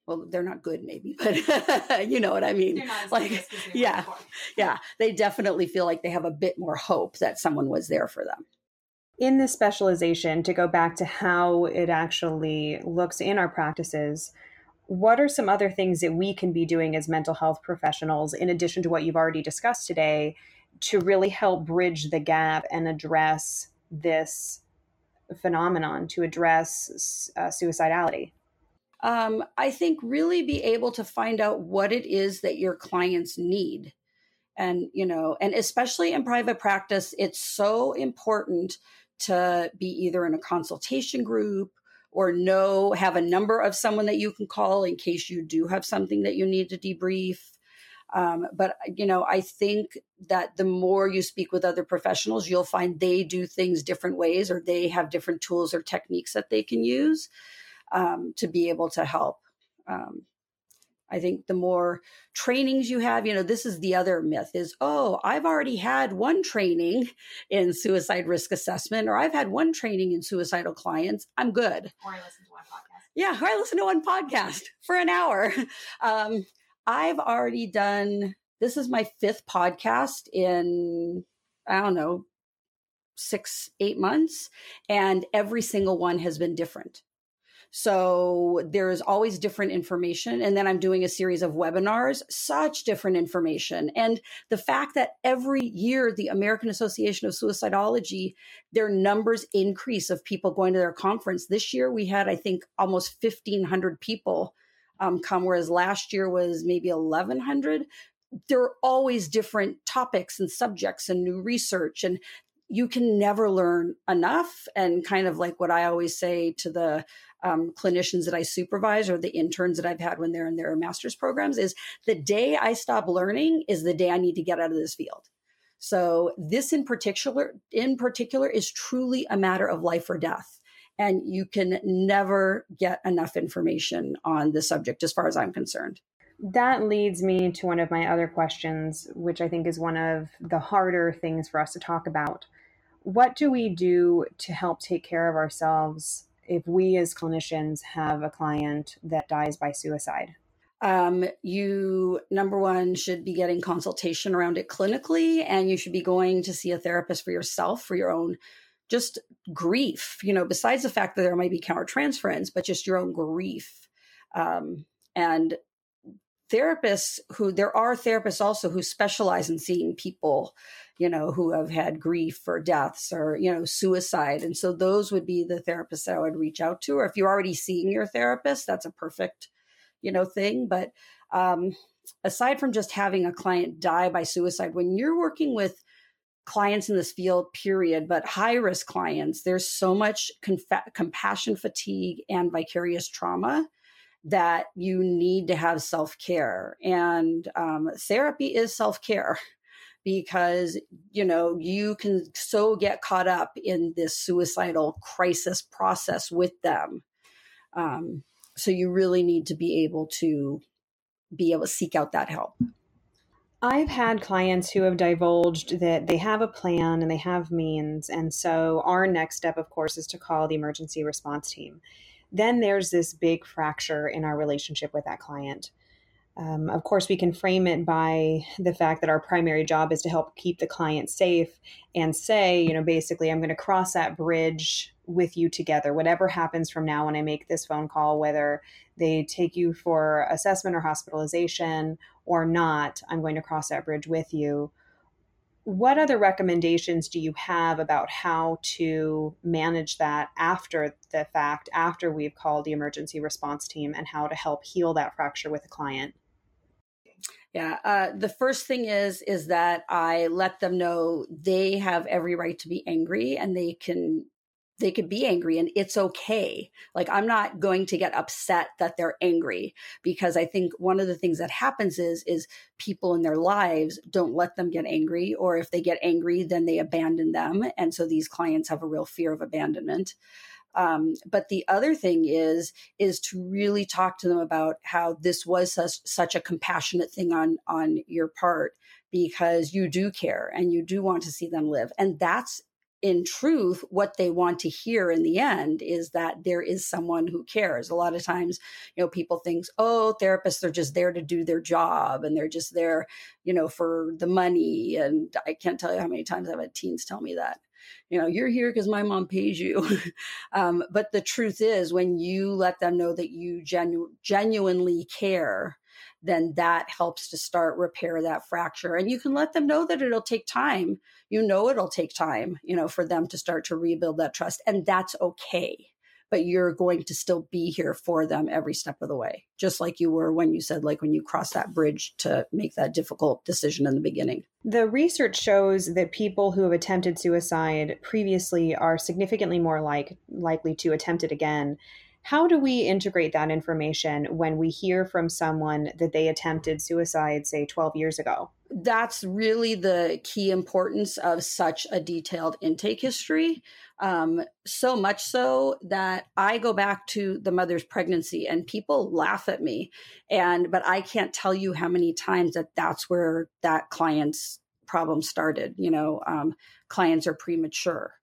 well they're not good maybe but you know what i mean? Like yeah yeah they definitely feel like they have a bit more hope that someone was there for them.
In this specialization to go back to how it actually looks in our practices what are some other things that we can be doing as mental health professionals in addition to what you've already discussed today to really help bridge the gap and address this phenomenon to address uh, suicidality
um, I think really be able to find out what it is that your clients need. And, you know, and especially in private practice, it's so important to be either in a consultation group or know, have a number of someone that you can call in case you do have something that you need to debrief. Um, but you know, I think that the more you speak with other professionals, you'll find they do things different ways, or they have different tools or techniques that they can use um, to be able to help. Um, I think the more trainings you have, you know, this is the other myth is, oh, I've already had one training in suicide risk assessment, or I've had one training in suicidal clients. I'm good.
Or I listen to one podcast.
Yeah, or I listen to one podcast for an hour. Um, I've already done, this is my fifth podcast in, I don't know, six, eight months. And every single one has been different. So there's always different information. And then I'm doing a series of webinars, such different information. And the fact that every year the American Association of Suicidology, their numbers increase of people going to their conference. This year we had, I think, almost 1,500 people um, come, whereas last year was maybe 1,100 there are always different topics and subjects and new research and you can never learn enough and kind of like what i always say to the um, clinicians that I supervise or the interns that I've had when they're in their master's programs is the day I stop learning is the day I need to get out of this field. So this in particular, in particular, is truly a matter of life or death. And you can never get enough information on the subject as far as I'm concerned.
That leads me to one of my other questions, which I think is one of the harder things for us to talk about what do we do to help take care of ourselves if we as clinicians have a client that dies by suicide?
Um, you, number one, should be getting consultation around it clinically, and you should be going to see a therapist for yourself for your own just grief, you know, besides the fact that there might be countertransference, but just your own grief. Um, and therapists who there are therapists also who specialize in seeing people you know who have had grief or deaths or you know suicide. And so those would be the therapists that i would reach out to. Or if you're already seeing your therapist that's a perfect you know thing. But um aside from just having a client die by suicide when you're working with clients in this field period but high risk clients there's so much confa- compassion fatigue and vicarious trauma that you need to have self care. And um, therapy is self care because, you know, you can so get caught up in this suicidal crisis process with them. Um, so you really need to be able to be able to seek out that help.
I've had clients who have divulged that they have a plan and they have means. And so our next step, of course, is to call the emergency response team then there's this big fracture in our relationship with that client. Um, of course, we can frame it by the fact that our primary job is to help keep the client safe and say, you know, basically, I'm going to cross that bridge with you together. Whatever happens from now when I make this phone call, whether they take you for assessment or hospitalization or not, I'm going to cross that bridge with you what other recommendations do you have about how to manage that after the fact, after we've called the emergency response team, and how to help heal that fracture with a client?
Yeah, uh, the first thing is is that I let them know they have every right to be angry and they can they could be angry and it's okay. Like I'm not going to get upset that they're angry because I think one of the things that happens is is people in their lives don't let them get angry or if they get angry then they abandon them and so these clients have a real fear of abandonment. Um, but the other thing is is to really talk to them about how this was such, such a compassionate thing on on your part because you do care and you do want to see them live and that's in truth, what they want to hear in the end is that there is someone who cares. A lot of times, you know, people think, oh, therapists are just there to do their job and they're just there, you know, for the money. And I can't tell you how many times I've had teens tell me that. You know, you're here because my mom pays you. um, but the truth is, when you let them know that you genu- genuinely care, then that helps to start repair that fracture. And you can let them know that it'll take time. You know, it'll take time, you know, for them to start to rebuild that trust. And that's okay. But you're going to still be here for them every step of the way, just like you were when you said, like, when you cross that bridge to make that difficult decision in the beginning.
The research shows that people who have attempted suicide previously are significantly more like likely to attempt it again how do we integrate that information when we hear from someone that they attempted suicide, say, 12 years ago?
That's really the key importance of such a detailed intake history. Um, so much so that I go back to the mother's pregnancy and people laugh at me. And, but I can't tell you how many times that that's where that client's problem started. You know, um, clients are premature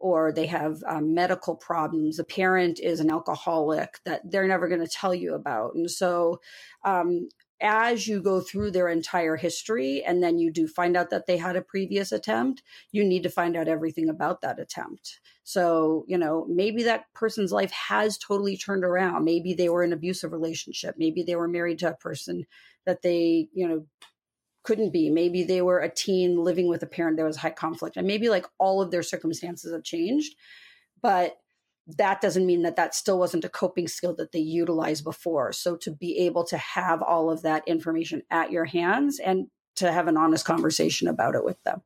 or they have um, medical problems. A parent is an alcoholic that they're never going to tell you about. And so, um, as you go through their entire history and then you do find out that they had a previous attempt, you need to find out everything about that attempt. So, you know, maybe that person's life has totally turned around. Maybe they were in an abusive relationship. Maybe they were married to a person that they, you know, couldn't be. Maybe they were a teen living with a parent that was high conflict, and maybe like all of their circumstances have changed. But that doesn't mean that that still wasn't a coping skill that they utilized before. So to be able to have all of that information at your hands and to have an honest conversation about it with them.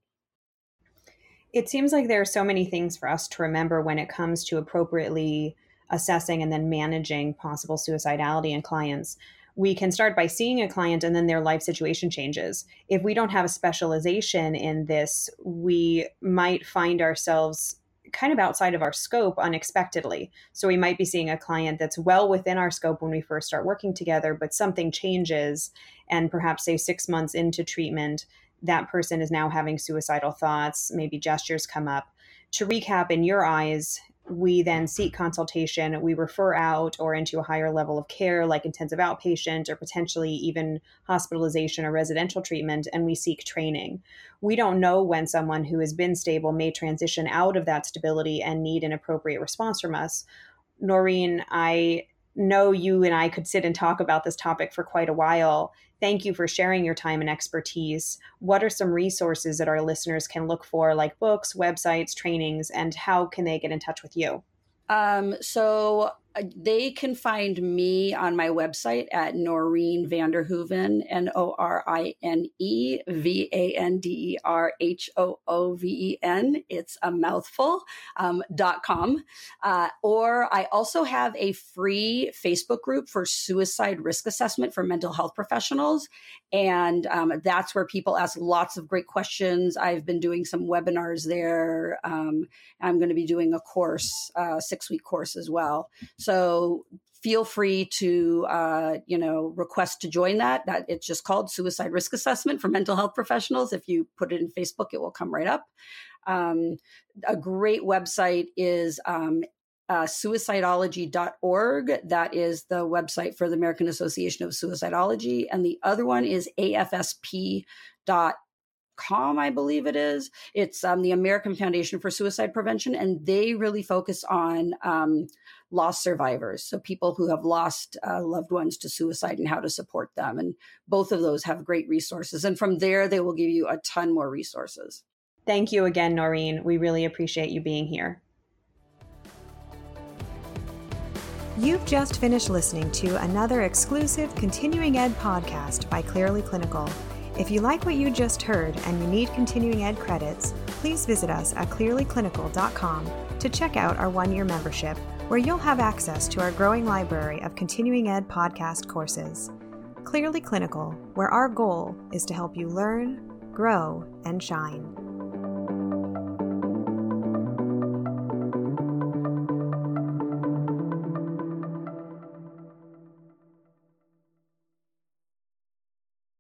It seems like there are so many things for us to remember when it comes to appropriately assessing and then managing possible suicidality in clients we can start by seeing a client and then their life situation changes. If we don't have a specialization in this, we might find ourselves kind of outside of our scope unexpectedly. So we might be seeing a client that's well within our scope when we first start working together, but something changes. And perhaps, say, six months into treatment, that person is now having suicidal thoughts, maybe gestures come up. To recap, in your eyes, we then seek consultation, we refer out or into a higher level of care like intensive outpatient or potentially even hospitalization or residential treatment, and we seek training. We don't know when someone who has been stable may transition out of that stability and need an appropriate response from us. Norine, I know you and I could sit and talk about this topic for quite a while. Thank you for sharing your time and expertise. What are some resources that our listeners can look for, like books, websites, trainings, and how can they get in touch with you?
Um, so they can find me on my website at Norine Vanderhooven, N O R I N E V A N D E R H O O V E N. It's a mouthful. Um, dot com. Uh, or I also have a free Facebook group for suicide risk assessment for mental health professionals. And um, that's where people ask lots of great questions. I've been doing some webinars there. Um, I'm going to be doing a course, uh, six week course as well. So feel free to uh, you know request to join that. That it's just called suicide risk assessment for mental health professionals. If you put it in facebook it will come right up. Um, a great website is um, uh, suicidology.org that is the website for the american association of suicidology. And the other one is afsp.com i believe it is. It's um, the american foundation for suicide prevention and they really focus on um, loss survivors, so people who have lost uh, loved ones to suicide and how to support them. And both of those have great resources. And from there, they will give you a ton more resources.
Thank you again, Norine. We really appreciate you being here.
You've just finished listening to another exclusive continuing ed podcast by Clearly Clinical. If you like what you just heard and you need continuing ed credits, please visit us at clearlyclinical.com to check out our one year membership where you'll have access to our growing library of continuing ed podcast courses. Clearly Clinical, where our goal is to help you learn, grow, and shine.